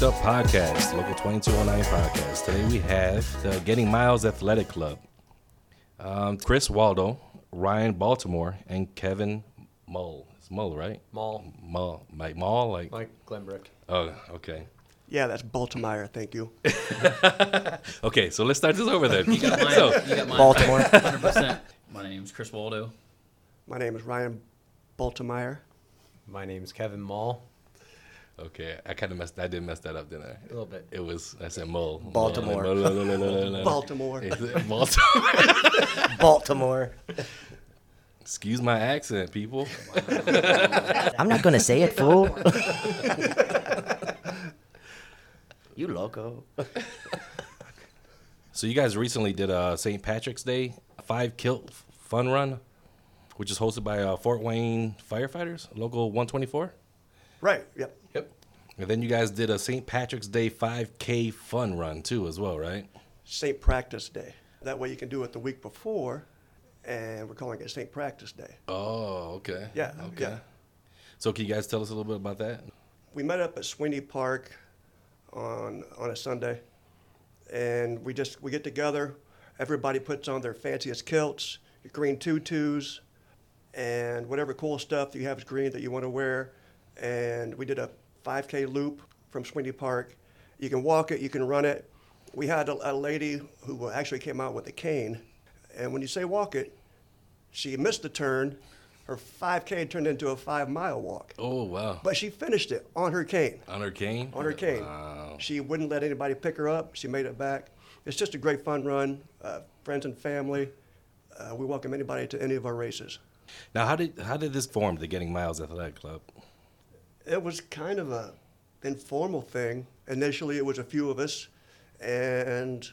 Trucked Up Podcast, Local 2209 Podcast. Today we have the Getting Miles Athletic Club. Um, Chris Waldo, Ryan Baltimore, and Kevin Mull. It's Mull, right? Mall, Mull. Mike Mull? Like, Mike Glenbrook. oh, okay. Yeah, that's Baltimore. Thank you. Okay, so let's start this over then. You got mine. So, you got mine. Baltimore. 100%. My name's Chris Waldo. My name is Ryan Bultemeier. My name's Kevin Mall. Okay, I kind of messed, I did mess that up, didn't I? A little bit. It was, I said Mull. Baltimore. Baltimore. Baltimore? Baltimore. Excuse my accent, people. I'm not gonna say it, fool. you loco. So you guys recently did a St. Patrick's Day five kilt fun run, which is hosted by uh, Fort Wayne firefighters, local 124. Right. Yep. Yep. And then you guys did a St. Patrick's Day 5K fun run too, as well, right? St. Practice Day. That way you can do it the week before, and we're calling it St. Practice Day. Oh, okay. Yeah, Okay. yeah. So can you guys tell us a little bit about that? We met up at Swinney Park on on a Sunday, and we just we get together. Everybody puts on their fanciest kilts, your green tutus, and whatever cool stuff you have is green that you want to wear. And we did a 5K loop from Swinney Park. You can walk it, you can run it. We had a, a lady who actually came out with a cane, and when you say walk it, she missed the turn. Her 5K turned into a five mile walk. Oh, wow. But she finished it on her cane. On her cane? On her cane. Wow. She wouldn't let anybody pick her up. She made it back. It's just a great fun run. Uh, friends and family. Uh, we welcome anybody to any of our races. Now, how did how did this form, the Getting Miles Athletic Club? It was kind of a informal thing. Initially, it was a few of us, and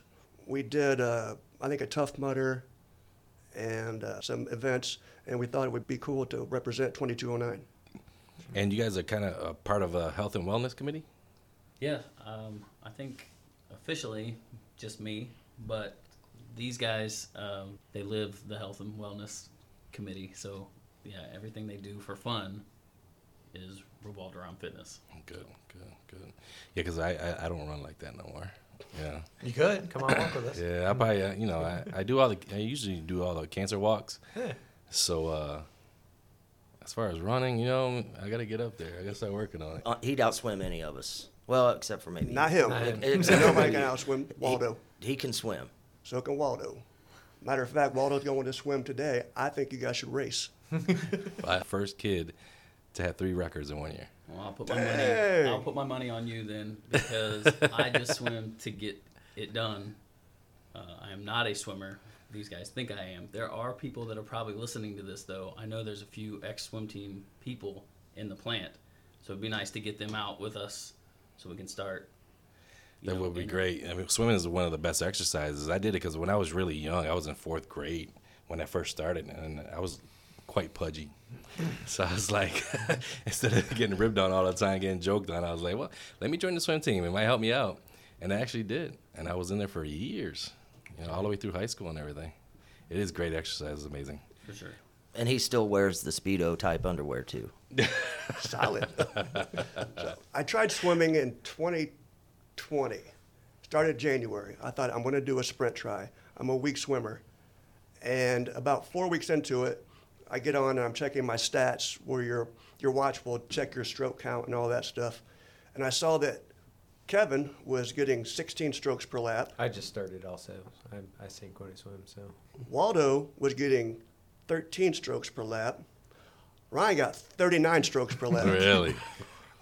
we did uh, I think a tough mudder and uh, some events, and we thought it would be cool to represent 2209. And you guys are kind of a part of a health and wellness committee? Yeah, um, I think officially just me, but these guys, um, they live the health and wellness committee. So, yeah, everything they do for fun is revolved around fitness. Good, good, good. Yeah, because I, I I don't run like that no more. Yeah. You could come on walk with us. Yeah, I probably, uh, you know, I, I do all the, I usually do all the cancer walks. Yeah. So, uh, as far as running, you know, I got to get up there. I got to start working on it. Uh, he'd outswim any of us. Well, except for maybe Not him. Not him. Except for Nobody maybe can outswim Waldo. He, he can swim. So can Waldo. Matter of fact, Waldo's going to swim today. I think you guys should race. My first kid to have three records in one year. Well, I'll put my Dang. money. I'll put my money on you then because I just swim to get it done. Uh, I am not a swimmer. These guys think I am. There are people that are probably listening to this though. I know there's a few ex swim team people in the plant, so it'd be nice to get them out with us so we can start. That know, would be great. I mean, swimming is one of the best exercises. I did it because when I was really young, I was in fourth grade when I first started, and I was quite pudgy. So I was like, instead of getting ribbed on all the time, getting joked on, I was like, well, let me join the swim team. It might help me out. And I actually did. And I was in there for years, you know, all the way through high school and everything. It is great exercise. It's amazing. for sure. And he still wears the Speedo type underwear, too. Solid. So, I tried swimming in 2020. Started January. I thought I'm going to do a sprint tri. I'm a weak swimmer. And about four weeks into it, I get on and I'm checking my stats where your, your watch will check your stroke count and all that stuff. And I saw that Kevin was getting 16 strokes per lap. I just started also. I, I sink when I swim, so. Waldo was getting 13 strokes per lap. Ryan got 39 strokes per lap. Really?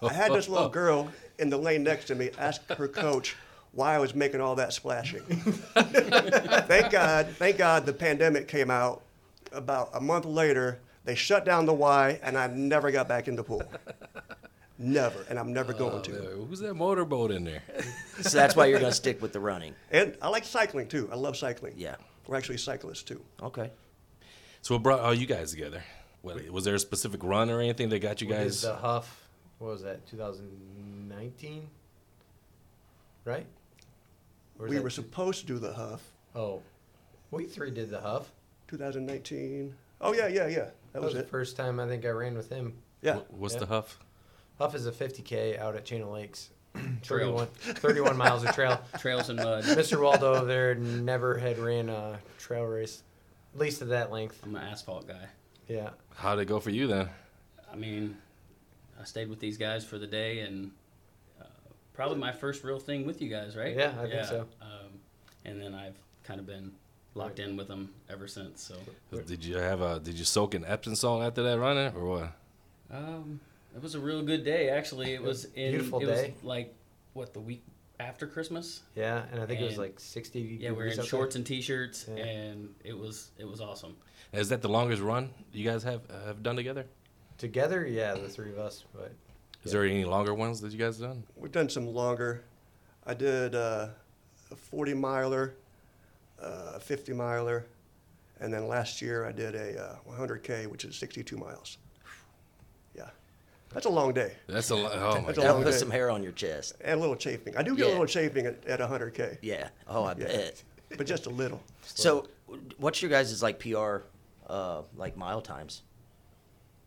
I had this little girl in the lane next to me ask her coach why I was making all that splashing. thank God, thank God the pandemic came out. About a month later, they shut down the Y, and I never got back in the pool. Never, and I'm never going to. Uh, Who's that motorboat in there? So that's why you're going to stick with the running. And I like cycling too. I love cycling. Yeah. We're actually cyclists too. Okay. So what brought all you guys together? What, was there a specific run or anything that got you guys? the Huff. What was that? 2019, right? Or We that were two- supposed to do the Huff, Oh, we three did the Huff. 2019. Oh yeah, yeah, yeah. That, That was, was the first time I think I ran with him. Yeah. Wh- What's Yeah. the huff? Huff is a 50k out at Chain O'Lakes. Trail. 31, 31 miles of trail. Trails and mud. Mr. Waldo over there never had ran a trail race, at least at that length. I'm an asphalt guy. Yeah. How'd it go for you then? I mean, I stayed with these guys for the day, and uh, probably my first real thing with you guys, right? Yeah, I think so. Um, and then I've kind of been locked in with them ever since. So Did you have a? Did you soak in Epsom salt after that running or what? um, it was a real good day, actually. It was in Beautiful it day. Was like what the week after Christmas. Yeah, and I think it was like 60 Yeah, we we're in degrees shorts and t-shirts, Yeah. and it was it was awesome. Is that the longest run you guys have have done together? Together, yeah, the three of us. But Is there any longer ones that you guys done? We've done some longer. I did uh, a 40 miler, uh, a 50 miler, and then last year I did a uh, 100K, which is 62 miles. Yeah, that's a long day That's a lo- oh my That's a god. That'll long put day. some hair on your chest. and a little chafing. I do get a Yeah. little chafing at, at 100K, Yeah. Oh, I Yeah. bet. but just a little. So, what's your guys' like PR, uh, like mile times?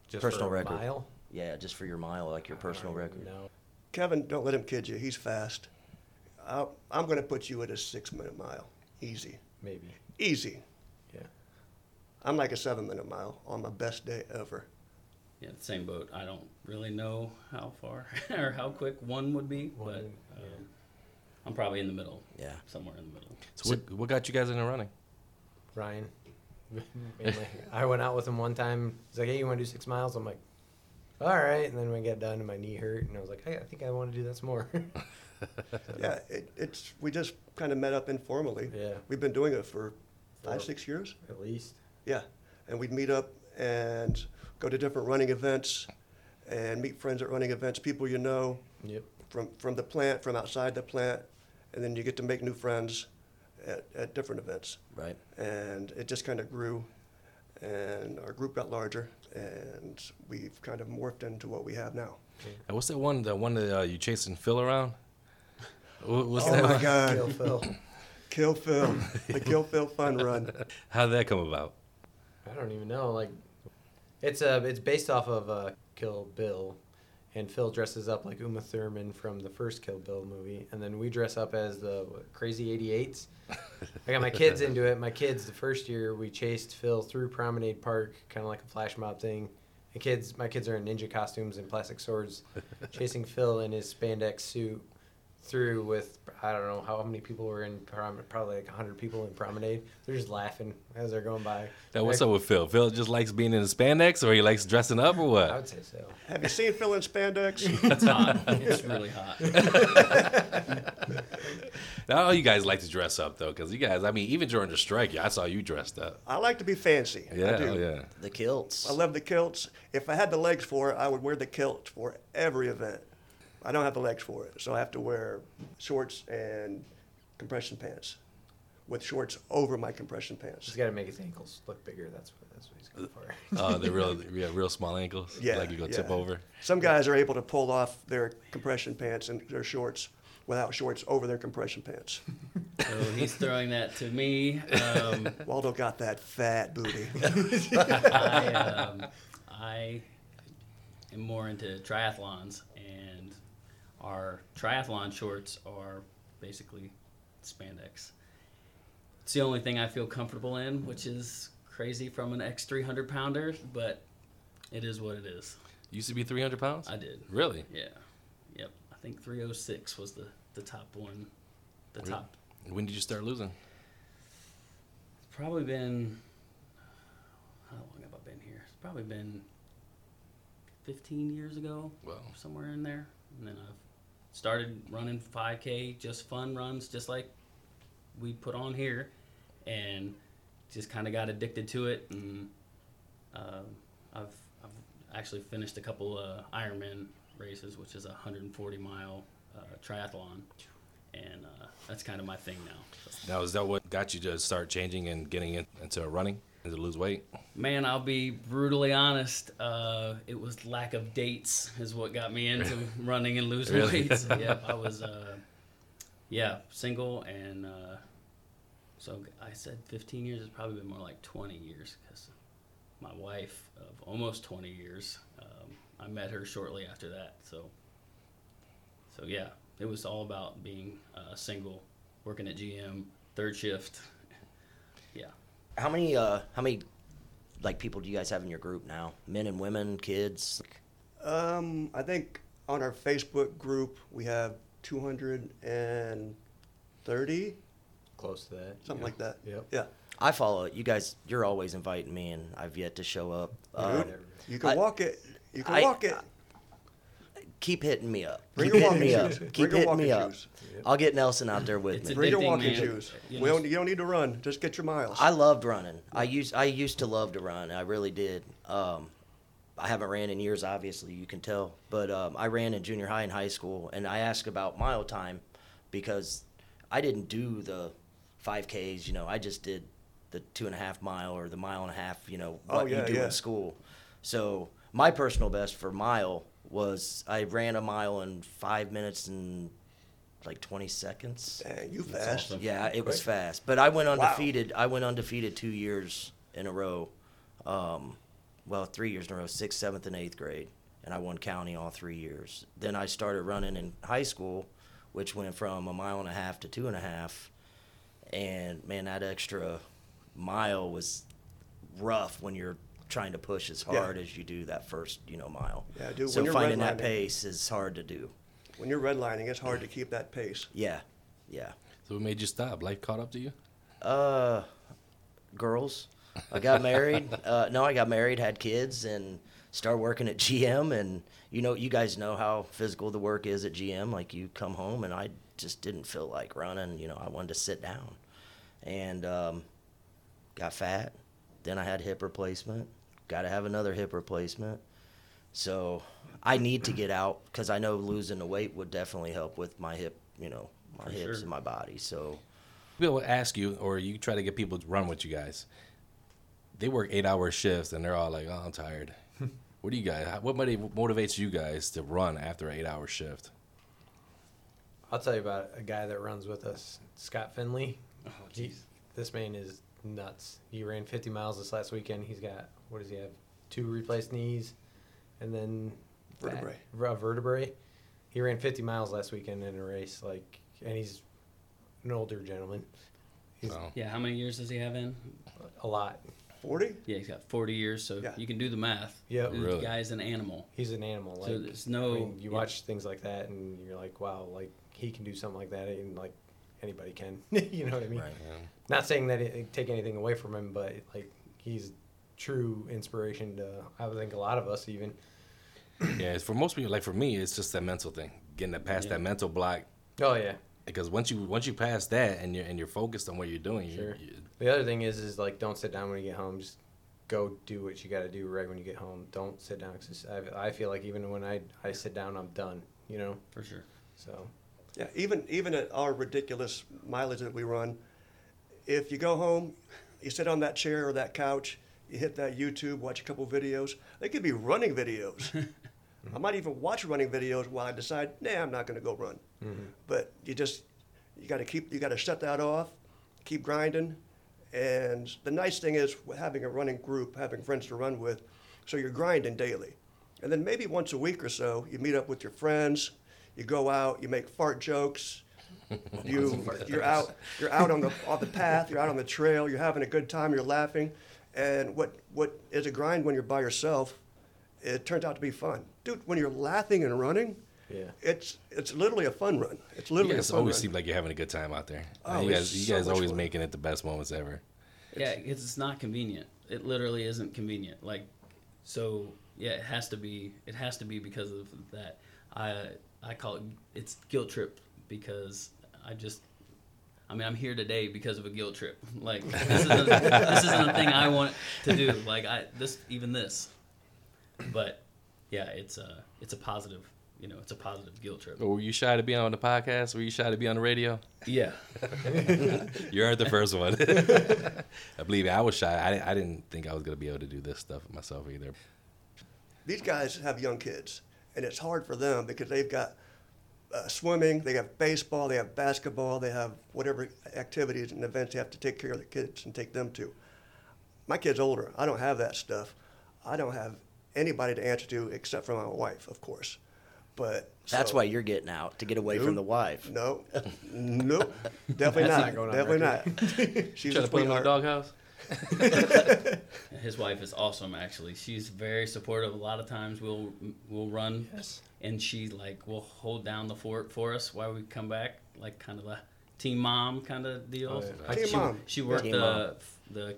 just Personal for a record. mile? Yeah, just for your mile, like your personal record. No. Kevin, don't let him kid you. He's fast. i I'm going to put you at a six minute mile. Easy. Maybe. Easy. Yeah. I'm like a seven minute mile on my best day ever. Yeah, the same boat. I don't really know how far or how quick one would be, One, but yeah. um, I'm probably in the middle. Yeah. somewhere in the middle. So what, what got you guys into running? Ryan. I went out with him one time. He's like, "Hey, you want to do six miles?" I'm like, "All right." And then we got done, and my knee hurt, and I was like, "Hey, I think I want to do that some more." Yeah, it, it's we just kind of met up informally. Yeah. We've been doing it for five, six years. At least. Yeah, and we'd meet up and go to different running events, and meet friends at running events, people you know Yep. from from the plant, from outside the plant, and then you get to make new friends at, at different events. Right. And it just kind of grew, and our group got larger, and we've kind of morphed into what we have now. And what's that one? The one that uh, you chasing Phil around? What, what's Oh that? my one? God. Kill Phil. Kill Phil, the Kill Phil Fun Run. How did that come about? I don't even know. Like, it's uh, it's based off of uh, Kill Bill, and Phil dresses up like Uma Thurman from the first Kill Bill movie, and then we dress up as the what, Crazy 88s. I got my kids into it. My kids, the first year, we chased Phil through Promenade Park, kind of like a flash mob thing. The kids, my kids are in ninja costumes and plastic swords, chasing Phil in his spandex suit through with I don't know how many people were in prom- probably like hundred people in Promenade. They're just laughing as they're going by. Now, what's up with Phil? Phil just likes being in the spandex, or he likes dressing up, or what? I would say so. Have you seen Phil in spandex? It's hot. it's really hot. Now, all you guys like to dress up though, because you guys, I mean, even during the strike, I saw you dressed up. I like to be fancy. Yeah, I do. oh, yeah. The kilts. I love the kilts. If I had the legs for it, I would wear the kilt for every event. I don't have the legs for it, so I have to wear shorts and compression pants with shorts over my compression pants. Just got to make his ankles look bigger. That's what that's what he's going for. Oh, they're real, yeah, real small ankles. Yeah, like you go tip over. Some guys are able to pull off their compression pants and their shorts without shorts over their compression pants. So he's throwing that to me. Um, Waldo got that fat booty. I, um, I am more into triathlons, and our triathlon shorts are basically spandex. It's the only thing I feel comfortable in, which is crazy from an X three hundred pounder, but it is what it is. Used to be 300 pounds? I did. Really? Yeah. Yep. I think 306 was the, the top one. The Really? top. When did you start losing? It's probably been. How long have I been here? It's probably been 15 years ago, Well, somewhere in there. And then I've started running 5K, just fun runs, just like we put on here. And just kind of got addicted to it. And uh, I've, I've actually finished a couple uh, Ironman races, which is a 140 mile uh, triathlon. And uh, that's kind of my thing now. now is that what got you to start changing and getting in, into running and it lose weight? Man, I'll be brutally honest. Uh, it was lack of dates is what got me into running and losing Really? weight. yep, I was, uh, yeah, single, and uh, so I said 15 years. It's probably been more like 20 years because my wife of almost 20 years. Um, I met her shortly after that. So, so yeah, it was all about being uh, single, working at GM, third shift. Yeah. How many uh how many like people do you guys have in your group now? Men and women, kids? Um, I think on our Facebook group we have 230, Close to that. something yeah. like that. Yep. Yeah. I follow it. You guys you're always inviting me and I've yet to show up. Uh, Dude, you can I- walk it. You can I- walk it. Keep hitting me up. Bring keep your hitting me walking up. shoes. Keep Bring your hitting me walking up. shoes. I'll get Nelson out there with It's me. Bring your walking man. shoes. You We don't, you don't need to run. Just get your miles. I loved running. I used I used to love to run. I really did. Um, I haven't ran in years, obviously you can tell. But um, I ran in junior high and high school, and I asked about mile time because I didn't do the five Ks. You know, I just did the two and a half mile or the mile and a half. You know Oh, what yeah, you do yeah. in school. So my personal best for mile was I ran a mile in five minutes and like twenty seconds. Dang, you That's fast. awesome. Yeah, it was Quick. fast. But I went Wow. undefeated. I went undefeated two years in a row. Um, well, three years in a row, sixth, seventh, and eighth grade, and I won county all three years. Then I started running in high school, which went from a mile and a half to two and a half. And man, that extra mile was rough when you're trying to push as Yeah. hard as you do that first, you know, mile. Yeah, dude, So when you're finding that pace is hard to do. When you're redlining, it's hard to keep that pace. Yeah, yeah. So what made you stop? Life caught up to you? Uh, girls. I got married. Uh, no, I got married, had kids, and started working at GM. And you know, you guys know how physical the work is at GM. Like you come home, and I just didn't feel like running. You know, I wanted to sit down, and um, got fat. Then I had hip replacement. Got to have another hip replacement. So I need to get out because I know losing the weight would definitely help with my hip. You know, my For hips sure. and my body. So. People ask you, or you try to get people to run with you guys. They work eight hour shifts and they're all like, oh, I'm tired. what do you guys, what motivates you guys to run after an eight hour shift? I'll tell you about a guy that runs with us, Scott Finley. Oh, He- jeez. this man is nuts. He ran 50 miles this last weekend. He's got what does he have? Two replaced knees, and then Vertebrae. back- uh, vertebrae. He ran 50 miles last weekend in a race. Like, and he's an older gentleman. He's Oh. Yeah, how many years does he have in? a lot. 40? Yeah, he's got 40 years, so Yeah. you can do the math. Yep. The guy's an animal. He's an animal. Like, So there's no- I mean, you yeah. watch things like that, and you're like, wow, like he can do something like that, and like anybody can. you know what I mean? Right. Yeah. Not saying that it, take anything away from him, but like he's true inspiration to I would think a lot of us even. Yeah, it's for most people, like for me, it's just that mental thing, getting that past Yeah. that mental block. Oh yeah. Because once you once you pass that and you're and you're focused on what you're doing, Sure. you're, you The other thing is, is like don't sit down when you get home. Just go do what you got to do right when you get home. Don't sit down. 'cause I, I feel like even when I I sit down, I'm done. You know. For sure. So Yeah, even even at our ridiculous mileage that we run, if you go home, you sit on that chair or that couch, you hit that YouTube, watch a couple videos. They could be running videos. I might even watch running videos while I decide, nah, I'm not going to go run. Mm-hmm. But you just you got to keep you got to shut that off, keep grinding. And the nice thing is having a running group, having friends to run with, so you're grinding daily. And then maybe once a week or so, you meet up with your friends, you go out, you make fart jokes, you you're out you're out on the on the path, you're out on the trail, you're having a good time, you're laughing, and what what is a grind when you're by yourself, it turns out to be fun, dude. When you're laughing and running, yeah. it's it's literally a fun run. It's you literally guys a fun always run. seem like you're having a good time out there. Oh, you guys, you so guys much always fun. making it the best moments ever. Yeah, it's, it's not convenient. It literally isn't convenient. Like, so yeah, it has to be. It has to be because of that. I I call it it's guilt trip because I just. I mean, I'm here today because of a guilt trip. Like this isn't this isn't a thing I want to do. Like I this even this, but yeah, it's a it's a positive. You know, it's a positive guilt trip. Were you shy to be on the podcast? Were you shy to be on the radio? Yeah, You aren't the first one. I believe me, I was shy. I, I didn't think I was going to be able to do this stuff myself either. These guys have young kids, and it's hard for them because they've got uh, swimming, they have baseball, they have basketball, they have whatever activities and events they have to take care of the kids and take them to. My kid's older. I don't have that stuff. I don't have anybody to answer to except for my wife, of course. But That's so- why you're getting out to get away from the wife. No, nope, definitely not. not going on definitely not. She's Trying a to put him in the sweetheart. doghouse. His wife is awesome. Actually, she's very supportive. A lot of times we'll we'll run, Yes. and she like will hold down the fort for us while we come back, like kind of a team mom kind of deal. Oh, yeah. Team she, mom. She worked Team the mom. the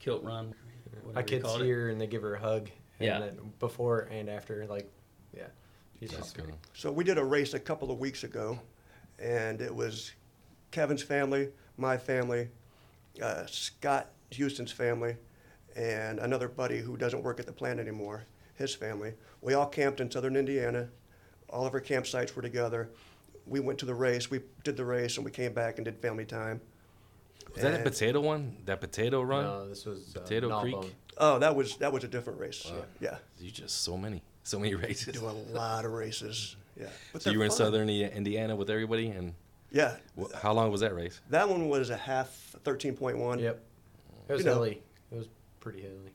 kilt run. My whatever you kids called it. here and they give her a hug. And Yeah. then before and after, like, yeah. She's That's awesome. cool. So we did a race a couple of weeks ago, and it was Kevin's family, my family, uh, Scott Houston's family, and another buddy who doesn't work at the plant anymore, his family. We all camped in southern Indiana. All of our campsites were together. We went to the race. We did the race, and we came back and did family time. Was that a potato one? That potato run? No, this was uh, Potato Creek? Gnawbone. Oh, that was that was a different race. Wow. Yeah, You just so many, so many races. do a lot of races. Yeah, but So you they're were in southern Indiana with everybody, and Yeah, how long was that race? that one was a half thirteen point one. Yep. It was You know. hilly. It was pretty hilly.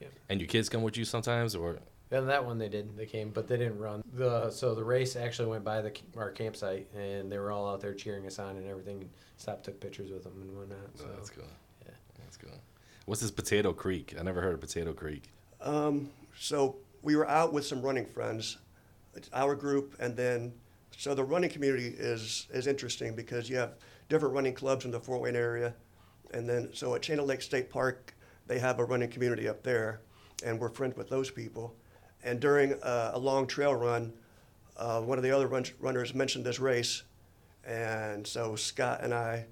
Yeah. And your kids come with you sometimes, or And that one they did. They came, but they didn't run. The so the race actually went by the our campsite, and they were all out there cheering us on and everything. And Stopped, took pictures with them and whatnot. So Oh, that's cool. yeah. That's cool. What's this Potato Creek? I never heard of Potato Creek. Um, so we were out with some running friends, it's our group, and then so the running community is is interesting because you have different running clubs in the Fort Wayne area, and then so at Chain of Lake State Park they have a running community up there, and we're friends with those people. And during uh, a long trail run, uh, one of the other run- runners mentioned this race, and so Scott and I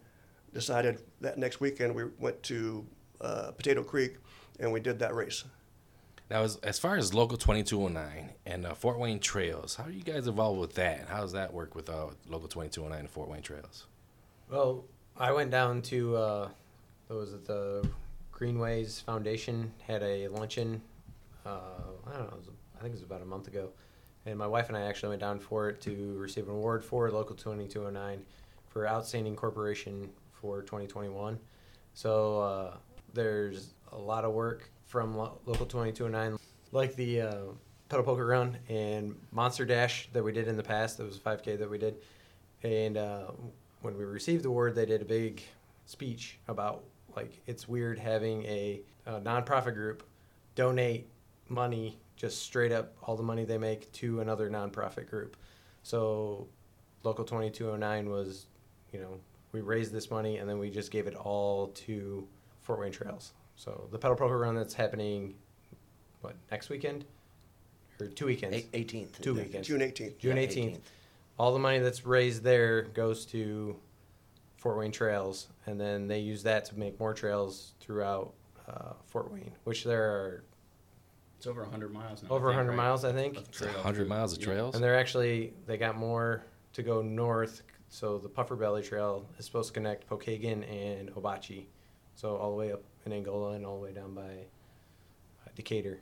decided that next weekend we went to uh, Potato Creek, and we did that race. Now, as, as far as Local 2209 and uh, Fort Wayne Trails, how are you guys involved with that? How does that work with uh, Local 2209 and Fort Wayne Trails? Well, I went down to what was it the Greenways Foundation had a luncheon. Uh, I don't know. Was, I think it was about a month ago, and my wife and I actually went down for it to receive an award for Local 2209 for outstanding corporation for 2021. So uh, there's a lot of work from Lo- Local 2209, like the uh, pedal poker run and Monster Dash that we did in the past. That was a 5K that we did, and uh, when we received the award, they did a big speech about like it's weird having a, a nonprofit group donate money just straight up all the money they make to another nonprofit group. So local 2209 was, you know, we raised this money and then we just gave it all to Fort Wayne Trails. So the pedal poker run that's happening what, next weekend? Or two weekends. Eight- 18th. Two weekends. June 18th. June Yeah, 18th. All the money that's raised there goes to Fort Wayne Trails, and then they use that to make more trails throughout uh, Fort Wayne, which there are It's over 100 miles now. I over think, 100 right? miles, I think. Of trail 100 miles of yeah. trails? And they're actually they got more to go north. So the Pufferbelly Trail is supposed to connect Pokagon and Ouabache, so all the way up in Angola and all the way down by uh, Decatur.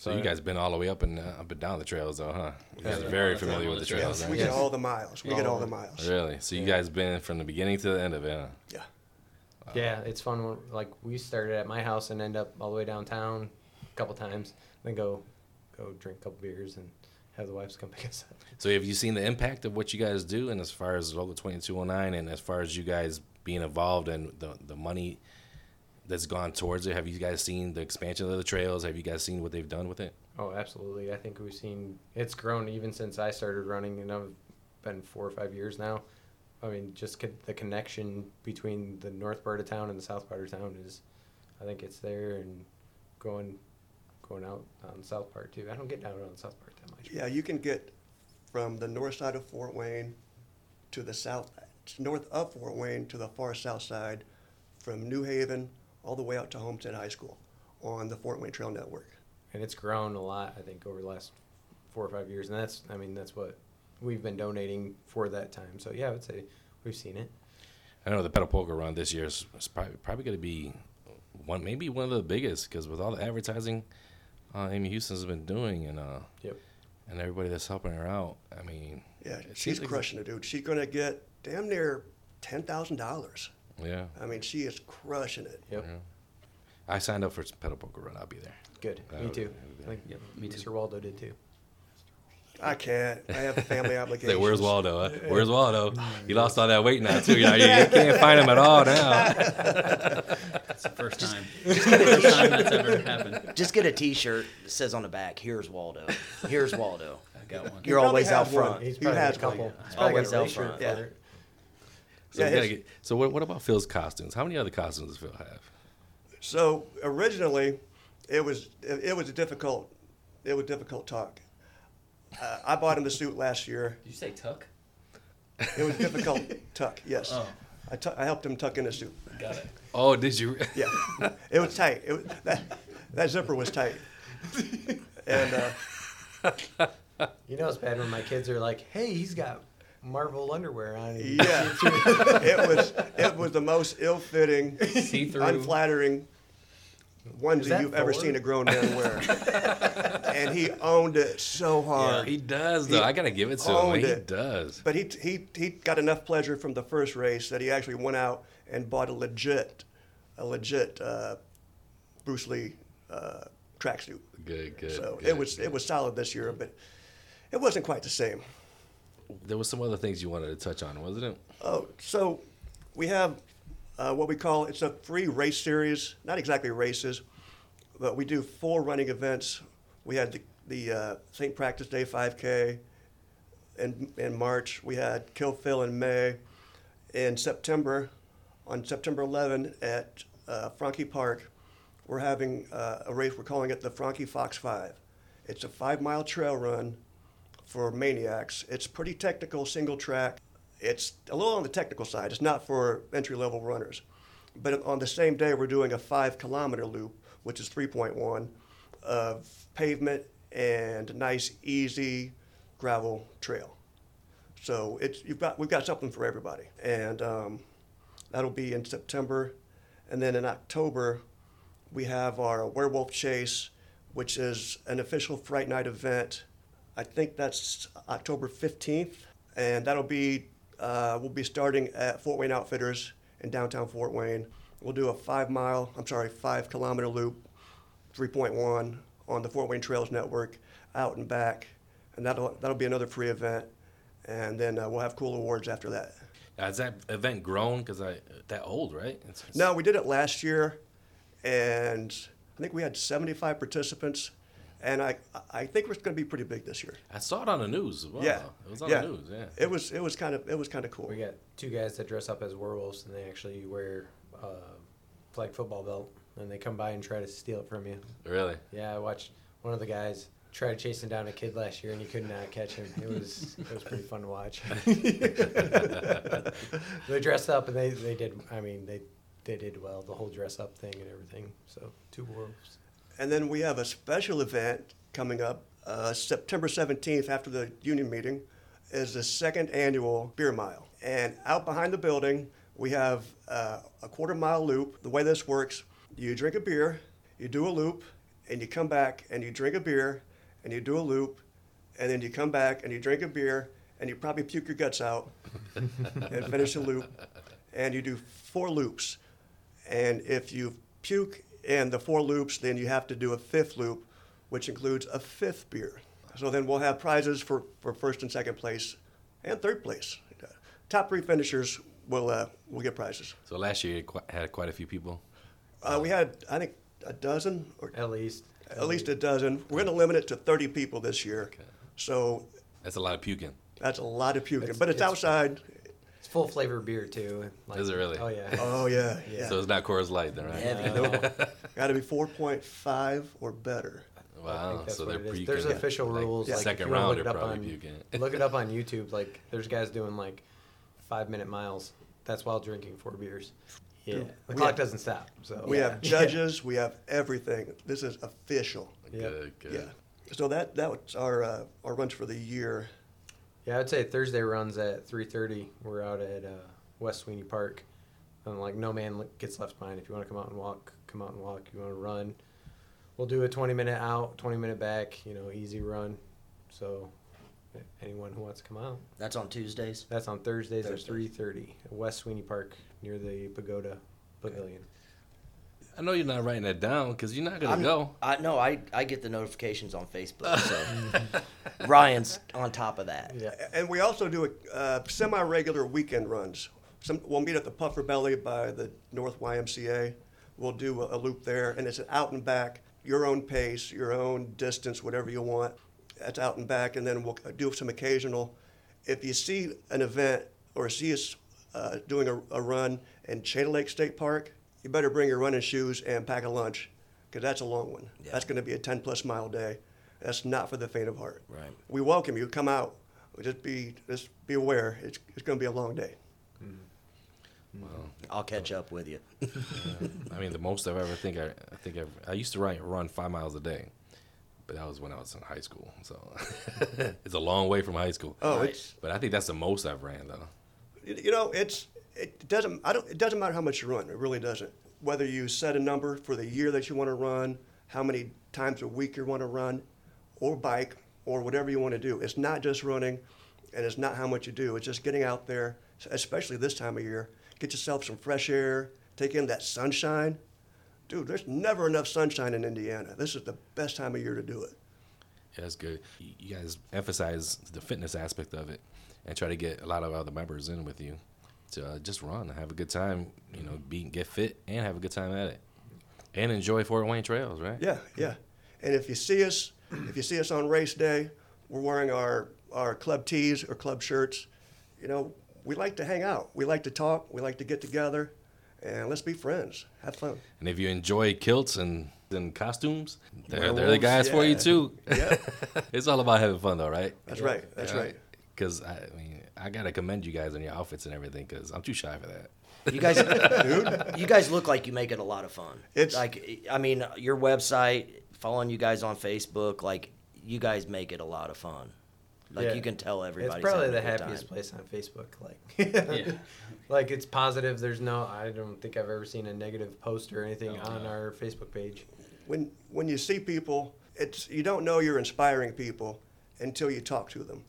So you guys been all the way up and uh, up and down the trails, though, huh? You guys Yeah. are very All the time familiar with the the trails, trails. We right? get all the miles. We get all the miles. Really? So you guys been from the beginning to the end of it, huh? Yeah. Yeah, it's fun. When, like we started at my house and end up all the way downtown a couple times, then go go drink a couple beers and have the wives come pick us up. So have you seen the impact of what you guys do, and as far as Local 2209, and as far as you guys being involved and the the money that's gone towards it? Have you guys seen the expansion of the trails? Have you guys seen what they've done with it? Oh, absolutely. I think we've seen it's grown even since I started running, and I've been four or five years now. I mean, just the connection between the north part of town and the south part of town is, I think it's there and going, going out on the south part too. I don't get down on the south part that much. Yeah, you can get from the north side of Fort Wayne to the south, north of Fort Wayne to the far south side, from New Haven all the way out to Homestead High School on the Fort Wayne Trail Network. and it's grown a lot. I think over the last four or five years, and that's I mean that's what we've been donating for that time. So yeah, I would say we've seen it. I know the pedal poker run this year is, is probably, probably going to be one, maybe one of the biggest, because with all the advertising uh, Amy Houston's been doing, and uh, Yep. and everybody that's helping her out. I mean, Yeah, she's seems like- crushing it, dude. She's gonna get damn near ten thousand dollars. Yeah, I mean, she is crushing it. Yep. yeah. I signed up for pedal poker run. I'll be there. Good. Uh, Me too. yeah. I think Yep, me too. Mr. Waldo did too. I can't. I have family obligations. Say, where's Waldo? Huh? Where's Waldo? He lost all that weight now too. You know, you, you can't find him at all now. It's the first time. first time that's ever happened. Just get a T-shirt that says on the back, "Here's Waldo." Here's Waldo. I got one. You're always out has one. front. He's He probably has a couple. one. Always out front. Yeah. For it. So, Yeah, we gotta his- get, so what, what about Phil's costumes? How many other costumes does Phil have? So originally, it was it, it was a difficult it was difficult talk. Uh, I bought him the suit last year. Did you say tuck? It was difficult tuck. Yes, Oh. I I helped him tuck in the suit. Got it. Oh, did you? Yeah, it was tight. It was, that that zipper was tight. And uh, You know it's bad when my kids are like, "Hey, he's got Marvel underwear on." and- yeah, it was it was the most ill-fitting, See through. unflattering Is onesie that you've ever seen a grown man wear. and he owned it so hard. Yeah, He does though. He I gotta give it to him. owned He it. does. But he, he, he got enough pleasure from the first race that he actually went out and bought a legit, a legit uh, Bruce Lee uh, tracksuit. Good, good. So good, it was good. it was solid this year, but it wasn't quite the same. There was some other things you wanted to touch on, wasn't it? Oh, so we have uh, what we call it's a free race series, not exactly races, but we do four running events. We had the, the uh, St. Practice Day 5K in, in March. We had Kill Phil in May. In September, on September 11 at uh, Franke Park, we're having uh, a race. We're calling it the Frankie Fox 5. It's a five mile trail run for maniacs. It's pretty technical, single track. It's a little on the technical side. It's not for entry level runners. But on the same day, we're doing a five kilometer loop, which is 3.1 of pavement and nice, easy gravel trail. So it's you've got we've got something for everybody, and um, that'll be in September, and then in October, we have our Werewolf Chase, which is an official Fright Night event. I think that's October 15th, and that'll be uh, we'll be starting at Fort Wayne Outfitters in downtown Fort Wayne. We'll do a five mile, I'm sorry, five kilometer loop, 3.1 on the Fort Wayne Trails Network, out and back, and that'll that'll be another free event, and then uh, we'll have cool awards after that. Now, Has that event grown? Because I that old, right? It's, it's- No, we did it last year, and I think we had 75 participants, and I I think we're going to be pretty big this year. I saw it on the news. as well. yeah, it was on yeah. the news. Yeah, It was it was kind of it was kind of cool. We got two guys that dress up as werewolves, and they actually wear a flag football belt, and they come by and try to steal it from you. really. Yeah, I watched one of the guys try chasing down a kid last year, and he could not catch him. It was it was pretty fun to watch. they dressed up, and they, they did. I mean, they they did well. The whole dress up thing and everything. So two werewolves. And then we have a special event coming up uh, September 17th after the union meeting is the second annual beer mile. And out behind the building, we have uh, a quarter mile loop. The way this works, you drink a beer, you do a loop, and you come back and you drink a beer and you do a loop, and then you come back and you drink a beer and you probably puke your guts out and finish the loop. And you do four loops. And if you puke in the four loops, then you have to do a fifth loop, which includes a fifth beer. So then we'll have prizes for, for first and second place and third place. Top three finishers will uh, will get prizes. So last year it qu- had quite a few people. Uh, we had, I think, a dozen or At least. at least a dozen. We're going to limit it to 30 people this year. Okay. So That's a lot of puking. that's a lot of puking. It's- but it's, it's- outside. It's full flavor beer too. Like, Is it really? Oh yeah. Oh, yeah. yeah. So it's not Coors Light, then, right? Yeah, No. Got to be 4.5 or better. Wow. So they're it is. puking. There's like- official like rules. like, if second you round, look they're it up probably on, puking. look it up on YouTube. Like there's guys doing like five minute miles. That's while drinking four beers. Yeah, the We clock have- doesn't stop. So We yeah. have judges. We have everything. This is official. Yep. Good, good. Yeah. So that that was our uh, our runs for the year. Yeah, I'd say Thursday runs at 3:30. We're out at uh, West Swinney Park, and like no man gets left behind. If you want to come out and walk, come out and walk. If You want to run, we'll do a 20 minute out, 20 minute back. You know, easy run. So anyone who wants to come out, That's on Tuesdays. that's on Thursdays Thursdays. at 3:30 at West Swinney Park near the Pagoda Pavilion. I know you're not writing that down because you're not gonna I'm, go. I no, I I get the notifications on Facebook. So Ryan's on top of that. Yeah. And we also do uh, semi-regular weekend runs. Some, we'll meet at the Pufferbelly by the North YMCA. We'll do a, a loop there, and it's an out and back, your own pace, your own distance, whatever you want. That's out and back, and then we'll do some occasional. If you see an event or see us uh, doing a, a run in Chain Lake State Park, you better bring your running shoes and pack a lunch, because that's a long one. Yeah. That's going to be a 10 plus mile day. That's not for the faint of heart. Right. We welcome you. Come out. Just be just be aware. It's it's going to be a long day. Mm-hmm. Well, I'll catch up with you. I mean, the most I've ever think I, I think I've, I used to run run five miles a day, but that was when I was in high school. So it's a long way from high school. Oh, Right. it's But I think that's the most I've ran though. you you know it's it doesn't I don't it doesn't matter how much you run. It really doesn't. Whether you set a number for the year that you want to run, how many times a week you want to run, or bike, or whatever you want to do. It's not just running, and it's not how much you do. It's just getting out there, especially this time of year. Get yourself some fresh air. Take in that sunshine. Dude, there's never enough sunshine in Indiana. This is the best time of year to do it. Yeah, that's good. You guys emphasize the fitness aspect of it, and try to get a lot of other members in with you to uh, just run, have a good time. You know, be get fit and have a good time at it, and enjoy Fort Wayne trails, right? Yeah, yeah. And if you see us, if you see us on race day, we're wearing our, our club tees or club shirts. You know, we like to hang out. We like to talk. We like to get together, and let's be friends. Have fun. And if you enjoy kilts and and costumes, they're, they're the guys for you too. Yeah, it's all about having fun, though, right? that's right. That's right. Because I mean, I gotta commend you guys on your outfits and everything. Because I'm too shy for that. You guys, you guys look like you make it a lot of fun. It's- like, I mean, your website, following you guys on Facebook, like, you guys make it a lot of fun. Like, Yeah. you can tell everybody. It's probably the happiest place on Facebook. Like, Yeah. like it's positive. There's no. I don't think I've ever seen a negative post or anything Oh, on no. our Facebook page. When when you see people, it's you don't know you're inspiring people until you talk to them.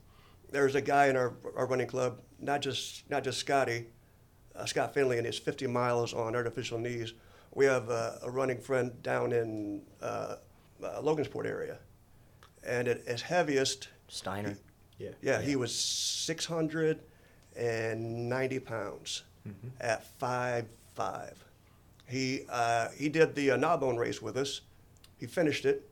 There's a guy in our, our running club, not just not just Scotty, uh, Scott Finley, and his 50 miles on artificial knees. We have uh, a running friend down in uh, uh, Logansport area, and at his heaviest, Steiner. Yeah. yeah, he was 690 pounds at five five. He uh, he did the uh, Gnawbone race with us. He finished it,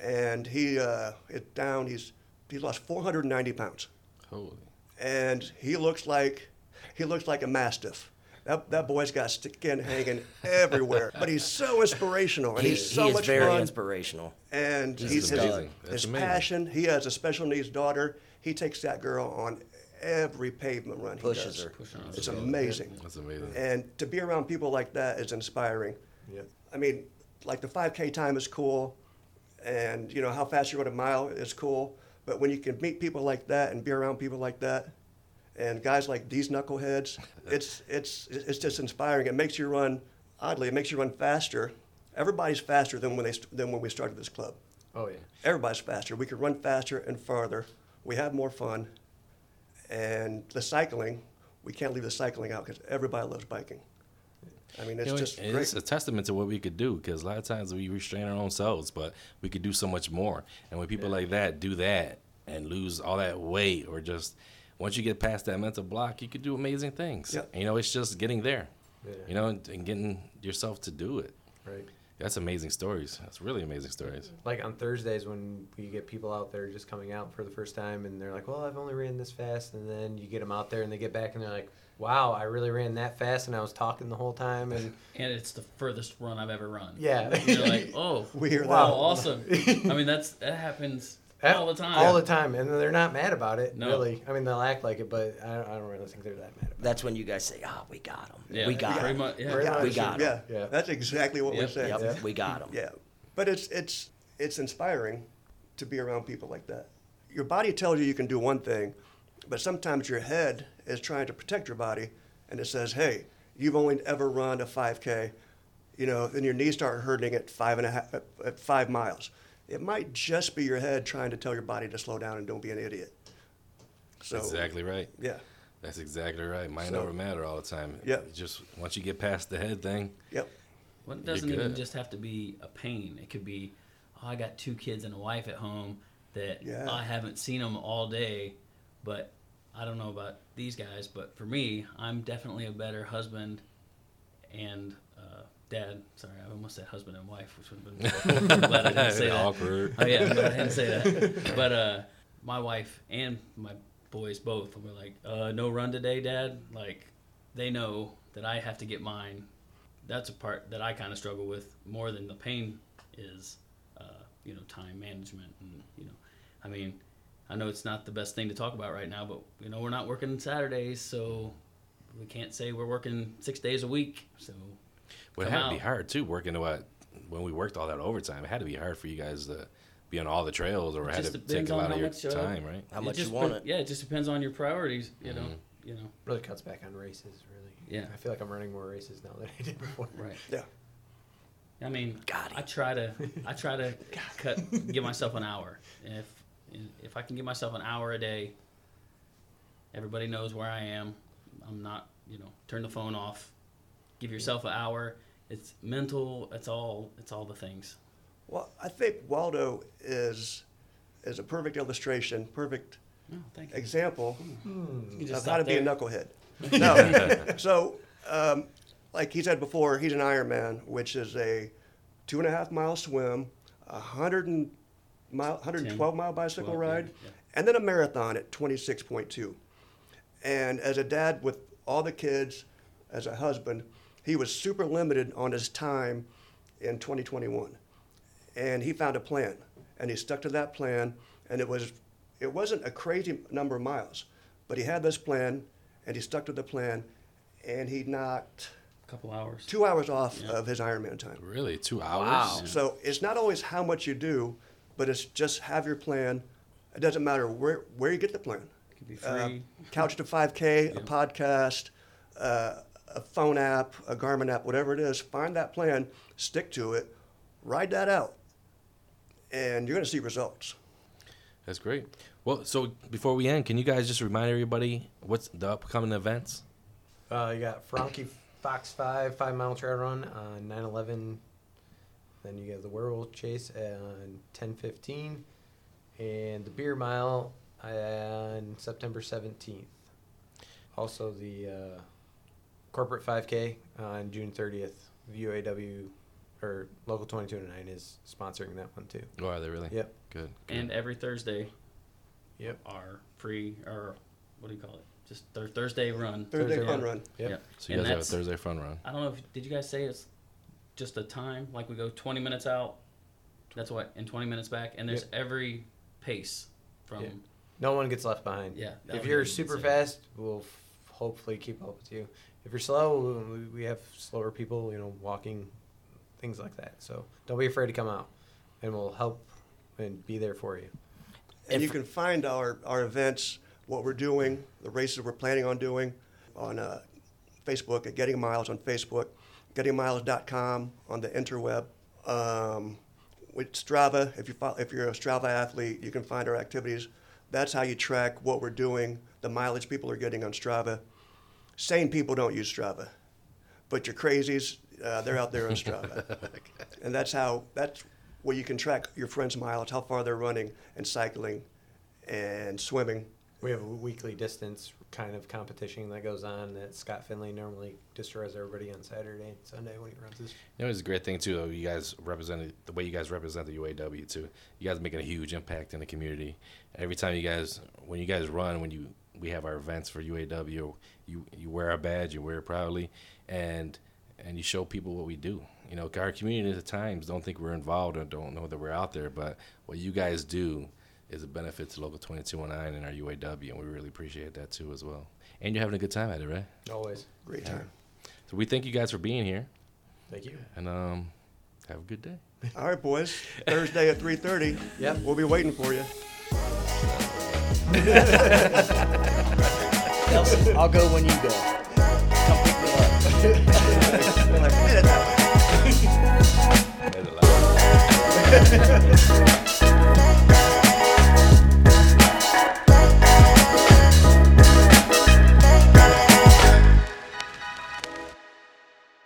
and he uh, it down. He's he lost 490 pounds, Holy. and he looks like he looks like a mastiff. That, that boy's got skin hanging everywhere, but he's so inspirational and He, he's so he is much very fun inspirational. and This he's his, amazing. His amazing. passion. He has a special needs daughter. He takes that girl on every pavement run he Pushes does. her. Push on It's amazing. That's amazing. And to be around people like that is inspiring. Yeah. I mean, like the 5K time is cool, and you know how fast you run a mile is cool. But when you can meet people like that and be around people like that, and guys like these knuckleheads, it's it's it's just inspiring. It makes you run. Oddly, it makes you run faster. Everybody's faster than when they than when we started this club. Oh yeah. Everybody's faster. We can run faster and farther. We have more fun. And the cycling, we can't leave the cycling out because everybody loves biking. I mean, it's You know, just and great. it's a testament to what we could do because a lot of times we restrain our own selves, but we could do so much more. And when people like that do that and lose all that weight, or just once you get past that mental block, you could do amazing things. Yep. And, you know, it's just getting there, Yeah. you know, and, and getting yourself to do it. Right. That's amazing stories. That's really amazing stories. Like on Thursdays when we get people out there just coming out for the first time and they're like, "Well, I've only ran this fast," and then you get them out there and they get back and they're like, "Wow, I really ran that fast and I was talking the whole time." And And it's the furthest run I've ever run. Yeah. And you're like, oh, We wow, that. awesome. I mean, that's that happens all the time. all the time, and they're not mad about it. No. Really, I mean, they'll act like it, but I don't, I don't really think they're that mad about it. That's when you guys say, "Ah, we got him. Yeah, we got pretty him. Yeah. Pretty yeah, much. We got 'em. yeah, Yeah. That's exactly what Yep. we're saying. Yep, Yeah. we got him." Yeah, but it's it's it's inspiring to be around people like that. Your body tells you you can do one thing, but sometimes your head is trying to protect your body, and it says, "Hey, you've only ever run a 5K, you know, and your knees start hurting at five and a half at, at five miles." It might just be your head trying to tell your body to slow down and don't be an idiot. So exactly right. yeah, That's exactly right. Mind So- over matter all the time. Yeah. Just once you get past the head thing, yep. Well, it doesn't even just have to be a pain. It could be, oh, I got two kids and a wife at home that Yeah. I haven't seen them all day, but I don't know about these guys. But for me, I'm definitely a better husband and uh, dad. Sorry, I almost said husband and wife, which would have been. I'm glad I didn't say that. Awkward. Oh yeah, I didn't say that. But uh, my wife and my boys both were like, uh, "No run today, Dad." Like, they know that I have to get mine. That's a part that I kind of struggle with more than the pain is, uh, you know, time management and you know, I mean, I know it's not the best thing to talk about right now, but you know, we're not working Saturdays, so we can't say we're working six days a week. So Well, it come had to be out. hard too, working what when we worked all that overtime. It had to be hard for you guys to be on all the trails, or It it had to take a lot of your much, uh, time, right? How it much you want it. Yeah, it just depends on your priorities. You know, you know. Really cuts back on races, really. Yeah. I feel like I'm running more races now than I did before. Right. Yeah. I mean, Got I try to, I try to cut, give myself an hour. If, if I can give myself an hour a day, everybody knows where I am. I'm not, you know, turn the phone off. Give yourself an hour. It's mental. It's all. It's all the things. Well, I think Waldo is is a perfect illustration, perfect Oh, thank you. example You of just how to stop be a knucklehead. No, so um, like he said before, he's an Ironman, which is a two and a half mile swim, a hundred and mile, 112 mile bicycle 12, ride, yeah. and then a marathon at 26.2. And as a dad with all the kids, as a husband, he was super limited on his time in 2021. And he found a plan, and he stuck to that plan, and it was it wasn't a crazy number of miles, but he had this plan, and he stuck to the plan, and he knocked A couple hours. two hours off Yeah. of his Ironman time. Really, two hours? Wow. So it's not always how much you do, but it's just have your plan. It doesn't matter where where you get the plan. It could be Uh, free. Couch to 5K, a Yeah. podcast, uh, a phone app, a Garmin app, whatever it is. Find that plan, stick to it, ride that out, and you're going to see results. That's great. Well, so before we end, can you guys just remind everybody what's the upcoming events? Uh, you got Franke Fox 5, 5 mile trail run on 9 11. Then you got the Werewolf Chase on 10 15. And the Beer Mile on September 17th. Also, the uh, Corporate 5K on June 30th. The UAW or Local 2209 is sponsoring that one too. Oh, are they really? Yep. Good. good. And every Thursday Yep. are free, or what do you call it? Just their Thursday run. Thursday, Thursday fun run. run. Yep. Yeah. so you and guys have a Thursday fun run. I don't know if did you guys say it's just a time like we go 20 minutes out. That's what in 20 minutes back, and there's every pace from Yeah. No one gets left behind. Yeah, If you're super insane. fast, we'll f- hopefully keep up with you. If you're slow, we- we have slower people, you know, walking, things like that. So don't be afraid to come out, and we'll help and be there for you. And If- you can find our, our events, what we're doing, the races we're planning on doing on uh, Facebook at Getting Miles on Facebook, gettingmiles.com on the interweb. Um, with Strava, if, you follow, if you're a Strava athlete, you can find our activities. That's how you track what we're doing, the mileage people are getting on Strava. Sane people don't use Strava, but your crazies, uh, they're out there on Strava. and that's how that's where you can track your friends' mileage, how far they're running and cycling and swimming. We have a weekly distance kind of competition that goes on that Scott Finley normally destroys everybody on Saturday and Sunday when he runs his. You know, it's a great thing too. Though you guys represented the way you guys represent the UAW too. You guys are making a huge impact in the community. Every time you guys, when you guys run, when you we have our events for UAW, you you wear our badge, you wear it proudly, and and you show people what we do. You know, our community at times don't think we're involved or don't know that we're out there, but what you guys do is a benefit to Local 2209 and our UAW, and we really appreciate that too as well. And you're having a good time at it, right? Always. Great yeah. time. So we thank you guys for being here. Thank you. And um, have a good day. All right, boys. Thursday at 3.30. Yeah, We'll be waiting for you. I'll go when you go. Come pick me up.